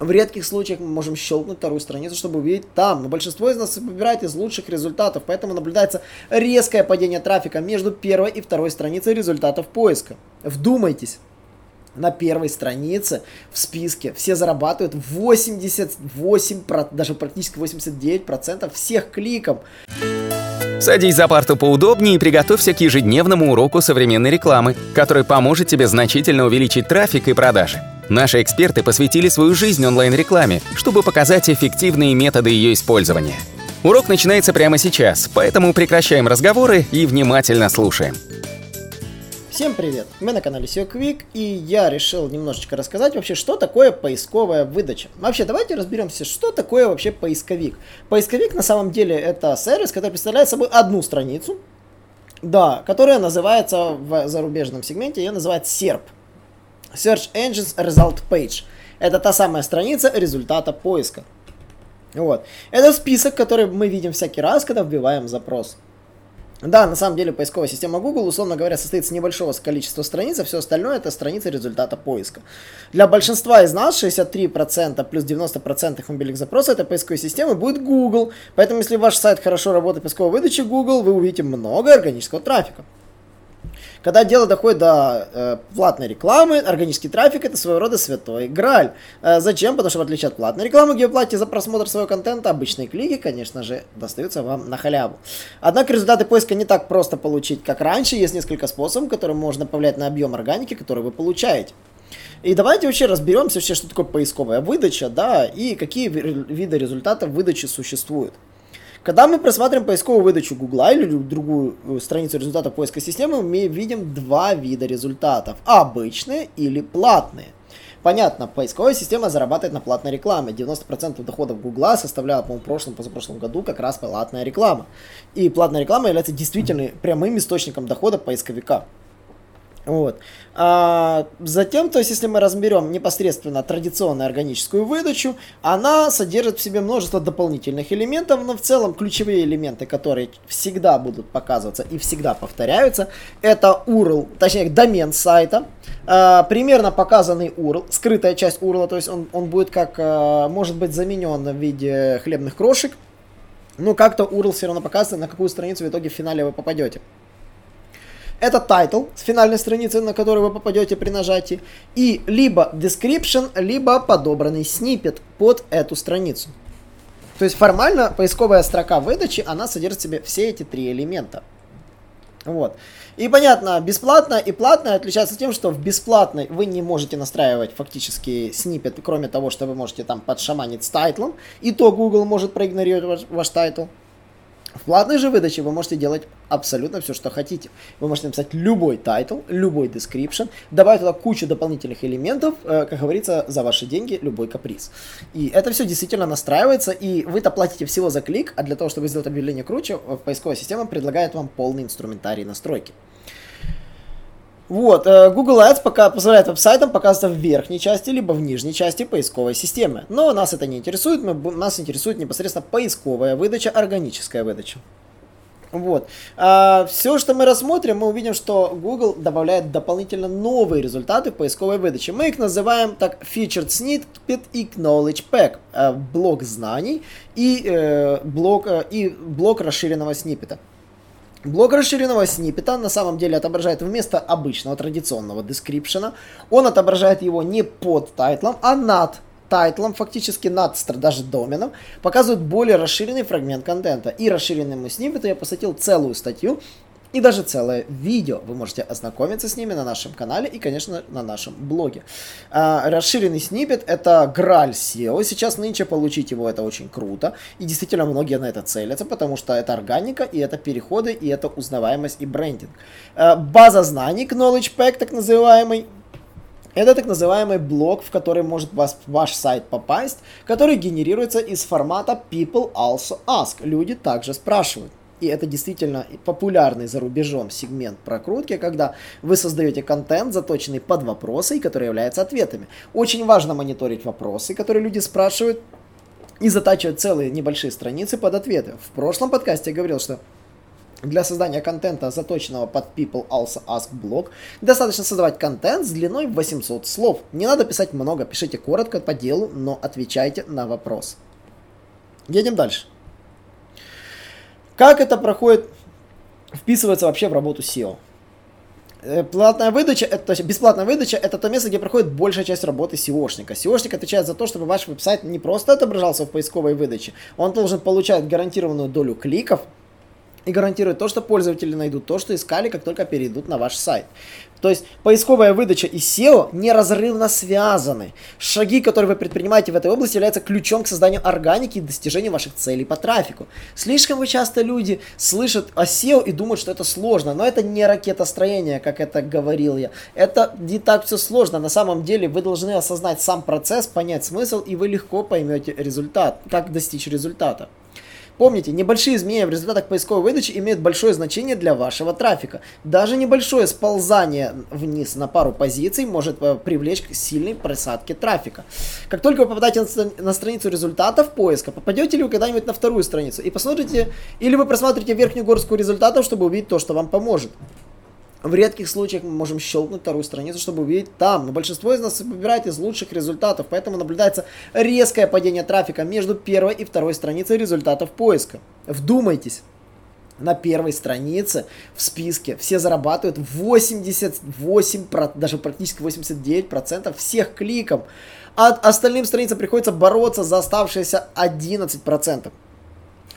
В редких случаях мы можем щелкнуть вторую страницу, чтобы увидеть там. Но большинство из нас выбирает из лучших результатов, поэтому наблюдается резкое падение трафика между первой и второй страницей результатов поиска. Вдумайтесь. На первой странице в списке все зарабатывают 88, даже практически 89% всех кликов. Садись за парту поудобнее и приготовься к ежедневному уроку современной рекламы, который поможет тебе значительно увеличить трафик и продажи. Наши эксперты посвятили свою жизнь онлайн-рекламе, чтобы показать эффективные методы ее использования. Урок начинается прямо сейчас, поэтому прекращаем разговоры и внимательно слушаем. Всем привет! Мы на канале SEO Quick, и я решил немножечко рассказать вообще, что такое поисковая выдача. Вообще, давайте разберемся, что такое вообще поисковик. Поисковик на самом деле это сервис, который представляет собой одну страницу, да, которая называется в зарубежном сегменте, ее называют SERP. Search Engines Result Page. Это та самая страница результата поиска. Вот. Это список, который мы видим всякий раз, когда вбиваем запрос. Да, на самом деле поисковая система Google, условно говоря, состоит из небольшого количества страниц, а все остальное это страницы результата поиска. Для большинства из нас 63% плюс 90% мобильных запросов этой поисковой системы будет Google. Поэтому если ваш сайт хорошо работает поисковой выдачи Google, вы увидите много органического трафика. Когда дело доходит до э, платной рекламы, органический трафик это своего рода святой граль. Э, зачем? Потому что в отличие от платной рекламы, где вы платите за просмотр своего контента, обычные клики, конечно же, достаются вам на халяву. Однако результаты поиска не так просто получить, как раньше. Есть несколько способов, которым можно повлиять на объем органики, который вы получаете. И давайте вообще разберемся, вообще, что такое поисковая выдача, да, и какие виды результатов выдачи существуют. Когда мы просматриваем поисковую выдачу Гугла или другую э, страницу результатов поиска системы, мы видим два вида результатов. Обычные или платные. Понятно, поисковая система зарабатывает на платной рекламе. 90% доходов Гугла составляла, по-моему, в прошлом, позапрошлом году как раз платная реклама. И платная реклама является действительно прямым источником дохода поисковика. Вот. А, затем, то есть, если мы разберем непосредственно традиционную органическую выдачу, она содержит в себе множество дополнительных элементов, но в целом ключевые элементы, которые всегда будут показываться и всегда повторяются, это URL, точнее домен сайта, а, примерно показанный URL, скрытая часть URL, то есть он, он будет как, а, может быть заменен в виде хлебных крошек, но как-то URL все равно показывает, на какую страницу в итоге в финале вы попадете. Это title с финальной страницы, на которую вы попадете при нажатии. И либо description, либо подобранный снипет под эту страницу. То есть формально поисковая строка выдачи, она содержит в себе все эти три элемента. Вот. И понятно, бесплатно и платное отличается тем, что в бесплатной вы не можете настраивать фактически снипет, кроме того, что вы можете там подшаманить с тайтлом, и то Google может проигнорировать ваш, ваш title. В платной же выдаче вы можете делать абсолютно все, что хотите. Вы можете написать любой title, любой description, добавить туда кучу дополнительных элементов, э, как говорится, за ваши деньги любой каприз. И это все действительно настраивается, и вы-то платите всего за клик, а для того, чтобы сделать объявление круче, поисковая система предлагает вам полный инструментарий настройки. Вот, э, Google Ads пока позволяет веб-сайтам показываться в верхней части, либо в нижней части поисковой системы. Но нас это не интересует, мы, нас интересует непосредственно поисковая выдача, органическая выдача. Вот. А, все, что мы рассмотрим, мы увидим, что Google добавляет дополнительно новые результаты поисковой выдаче. Мы их называем так Featured Snippet и Knowledge Pack. Э, блок знаний и, э, блок, э, и блок расширенного сниппета. Блок расширенного сниппета на самом деле отображает вместо обычного традиционного дескрипшена, он отображает его не под тайтлом, а над тайтлом, фактически над даже доменом, показывает более расширенный фрагмент контента. И расширенному сниппету я посвятил целую статью, и даже целое видео. Вы можете ознакомиться с ними на нашем канале и, конечно, на нашем блоге. А, расширенный снипет это граль SEO. Сейчас нынче получить его это очень круто. И действительно многие на это целятся, потому что это органика, и это переходы, и это узнаваемость и брендинг. А, база знаний, Knowledge Pack так называемый, это так называемый блок, в который может вас, ваш сайт попасть, который генерируется из формата People also ask. Люди также спрашивают. И это действительно популярный за рубежом сегмент прокрутки, когда вы создаете контент, заточенный под вопросы, и который является ответами. Очень важно мониторить вопросы, которые люди спрашивают, и затачивать целые небольшие страницы под ответы. В прошлом подкасте я говорил, что Для создания контента, заточенного под People Also Ask блог, достаточно создавать контент с длиной 800 слов. Не надо писать много, пишите коротко по делу, но отвечайте на вопрос. Едем дальше. Как это проходит, вписывается вообще в работу SEO? Э, платная выдача, это, бесплатная выдача, это то место, где проходит большая часть работы SEOшника. SEOшник отвечает за то, чтобы ваш веб-сайт не просто отображался в поисковой выдаче, он должен получать гарантированную долю кликов, и гарантирует то, что пользователи найдут то, что искали, как только перейдут на ваш сайт. То есть поисковая выдача и SEO неразрывно связаны. Шаги, которые вы предпринимаете в этой области, являются ключом к созданию органики и достижению ваших целей по трафику. Слишком часто люди слышат о SEO и думают, что это сложно, но это не ракетостроение, как это говорил я. Это не так все сложно. На самом деле вы должны осознать сам процесс, понять смысл, и вы легко поймете результат, как достичь результата. Помните, небольшие изменения в результатах поисковой выдачи имеют большое значение для вашего трафика. Даже небольшое сползание вниз на пару позиций может э, привлечь к сильной просадке трафика. Как только вы попадаете на страницу результатов поиска, попадете ли вы когда-нибудь на вторую страницу и посмотрите, или вы просмотрите верхнюю горстку результатов, чтобы увидеть то, что вам поможет. В редких случаях мы можем щелкнуть вторую страницу, чтобы увидеть там. Но большинство из нас выбирает из лучших результатов, поэтому наблюдается резкое падение трафика между первой и второй страницей результатов поиска. Вдумайтесь. На первой странице в списке все зарабатывают 88, даже практически 89% всех кликов. А остальным страницам приходится бороться за оставшиеся 11%.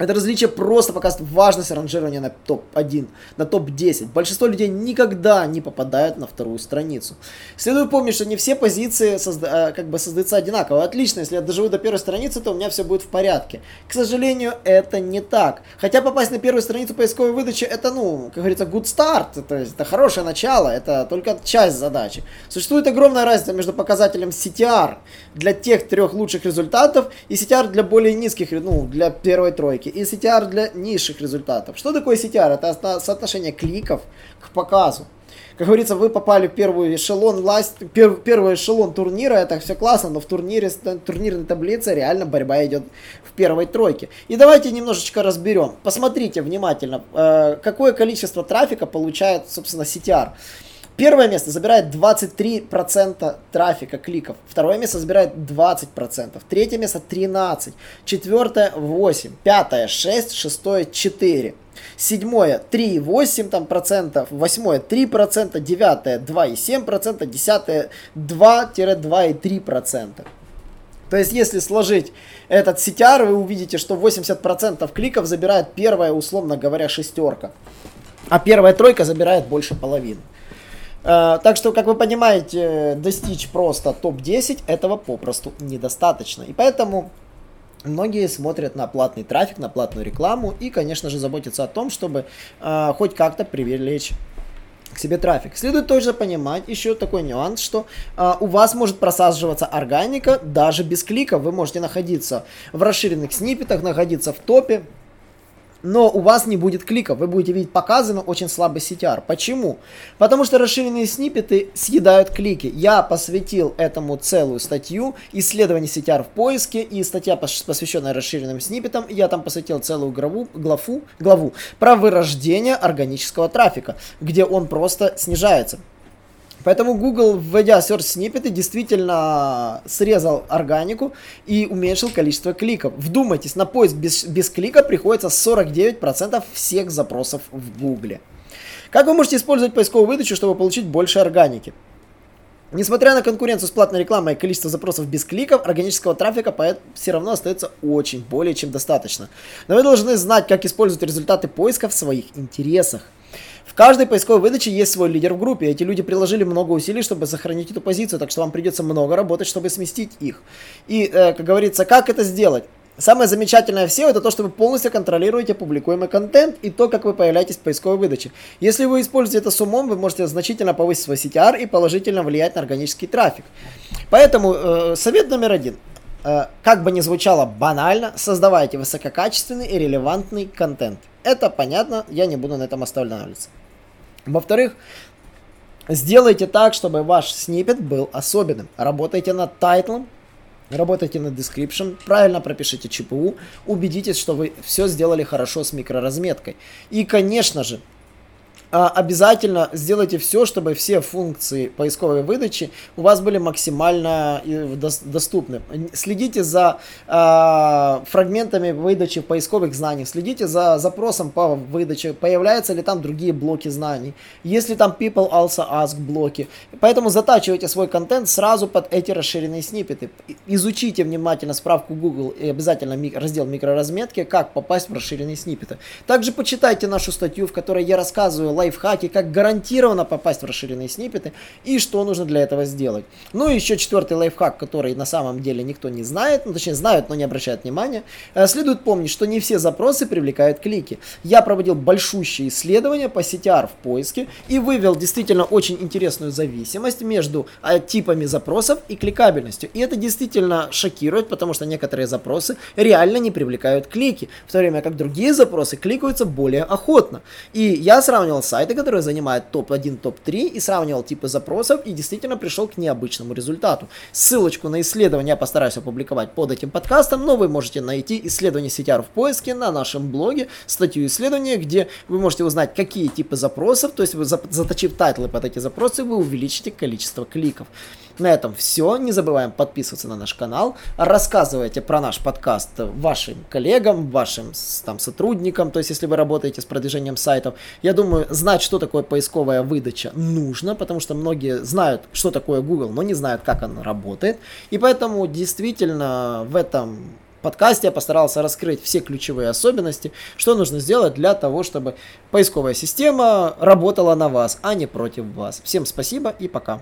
Это различие просто показывает важность ранжирования на топ-1, на топ-10. Большинство людей никогда не попадают на вторую страницу. Следует помнить, что не все позиции созда э, как бы создаются одинаково. Отлично, если я доживу до первой страницы, то у меня все будет в порядке. К сожалению, это не так. Хотя попасть на первую страницу поисковой выдачи, это, ну, как говорится, good start, то есть это хорошее начало, это только часть задачи. Существует огромная разница между показателем CTR для тех трех лучших результатов и CTR для более низких, ну, для первой тройки и CTR для низших результатов. Что такое CTR? Это соотношение кликов к показу. Как говорится, вы попали в первый эшелон власть, пер, первый эшелон турнира, это все классно, но в турнире, турнирной таблице реально борьба идет в первой тройке. И давайте немножечко разберем. Посмотрите внимательно, э, какое количество трафика получает, собственно, CTR. Первое место забирает 23% трафика, кликов. Второе место забирает 20%. Третье место 13%. Четвертое 8%. Пятое 6%. Шестое 4%. Седьмое 3,8 там, процентов, восьмое 3 процента, девятое 2,7 процента, десятое 2-2,3 процента. То есть, если сложить этот CTR, вы увидите, что 80% кликов забирает первая, условно говоря, шестерка. А первая тройка забирает больше половины. Э, так что, как вы понимаете, достичь просто топ-10 этого попросту недостаточно. И поэтому многие смотрят на платный трафик, на платную рекламу и, конечно же, заботятся о том, чтобы э, хоть как-то привлечь к себе трафик. Следует тоже понимать еще такой нюанс, что э, у вас может просаживаться органика даже без клика. Вы можете находиться в расширенных сниппетах, находиться в топе, но у вас не будет кликов, вы будете видеть показы, но очень слабый CTR. Почему? Потому что расширенные сниппеты съедают клики. Я посвятил этому целую статью, исследование CTR в поиске, и статья, посвященная расширенным сниппетам, я там посвятил целую главу, главу, главу про вырождение органического трафика, где он просто снижается. Поэтому Google, вводя Search сниппеты, действительно срезал органику и уменьшил количество кликов. Вдумайтесь, на поиск без, без клика приходится 49% всех запросов в Google. Как вы можете использовать поисковую выдачу, чтобы получить больше органики? Несмотря на конкуренцию с платной рекламой и количество запросов без кликов, органического трафика все равно остается очень более чем достаточно. Но вы должны знать, как использовать результаты поиска в своих интересах. В каждой поисковой выдаче есть свой лидер в группе. Эти люди приложили много усилий, чтобы сохранить эту позицию, так что вам придется много работать, чтобы сместить их. И, э, как говорится, как это сделать? Самое замечательное в SEO это то, что вы полностью контролируете публикуемый контент и то, как вы появляетесь в поисковой выдаче. Если вы используете это с умом, вы можете значительно повысить свой CTR и положительно влиять на органический трафик. Поэтому э, совет номер один. Э, как бы ни звучало банально, создавайте высококачественный и релевантный контент. Это понятно, я не буду на этом останавливаться. Во-вторых, сделайте так, чтобы ваш снипет был особенным. Работайте над тайтлом, Работайте над description, правильно пропишите ЧПУ, убедитесь, что вы все сделали хорошо с микроразметкой. И, конечно же, обязательно сделайте все, чтобы все функции поисковой выдачи у вас были максимально э, доступны. Следите за э, фрагментами выдачи поисковых знаниях, следите за запросом по выдаче, появляются ли там другие блоки знаний, если там people also ask блоки. Поэтому затачивайте свой контент сразу под эти расширенные сниппеты. Изучите внимательно справку Google и обязательно раздел микроразметки, как попасть в расширенные сниппеты. Также почитайте нашу статью, в которой я рассказываю лайфхаки, как гарантированно попасть в расширенные сниппеты и что нужно для этого сделать. Ну и еще четвертый лайфхак, который на самом деле никто не знает, ну точнее знают, но не обращают внимания. Э, следует помнить, что не все запросы привлекают клики. Я проводил большущие исследования по CTR в поиске и вывел действительно очень интересную зависимость между э, типами запросов и кликабельностью. И это действительно шокирует, потому что некоторые запросы реально не привлекают клики, в то время как другие запросы кликаются более охотно. И я сравнивал сайты, которые занимают топ-1, топ-3, и сравнивал типы запросов, и действительно пришел к необычному результату. Ссылочку на исследование я постараюсь опубликовать под этим подкастом, но вы можете найти исследование CTR в поиске на нашем блоге, статью исследования, где вы можете узнать, какие типы запросов, то есть вы заточив тайтлы под эти запросы, вы увеличите количество кликов. На этом все. Не забываем подписываться на наш канал. Рассказывайте про наш подкаст вашим коллегам, вашим там, сотрудникам. То есть, если вы работаете с продвижением сайтов, я думаю, знать, что такое поисковая выдача, нужно, потому что многие знают, что такое Google, но не знают, как она работает. И поэтому действительно в этом подкасте я постарался раскрыть все ключевые особенности, что нужно сделать для того, чтобы поисковая система работала на вас, а не против вас. Всем спасибо и пока.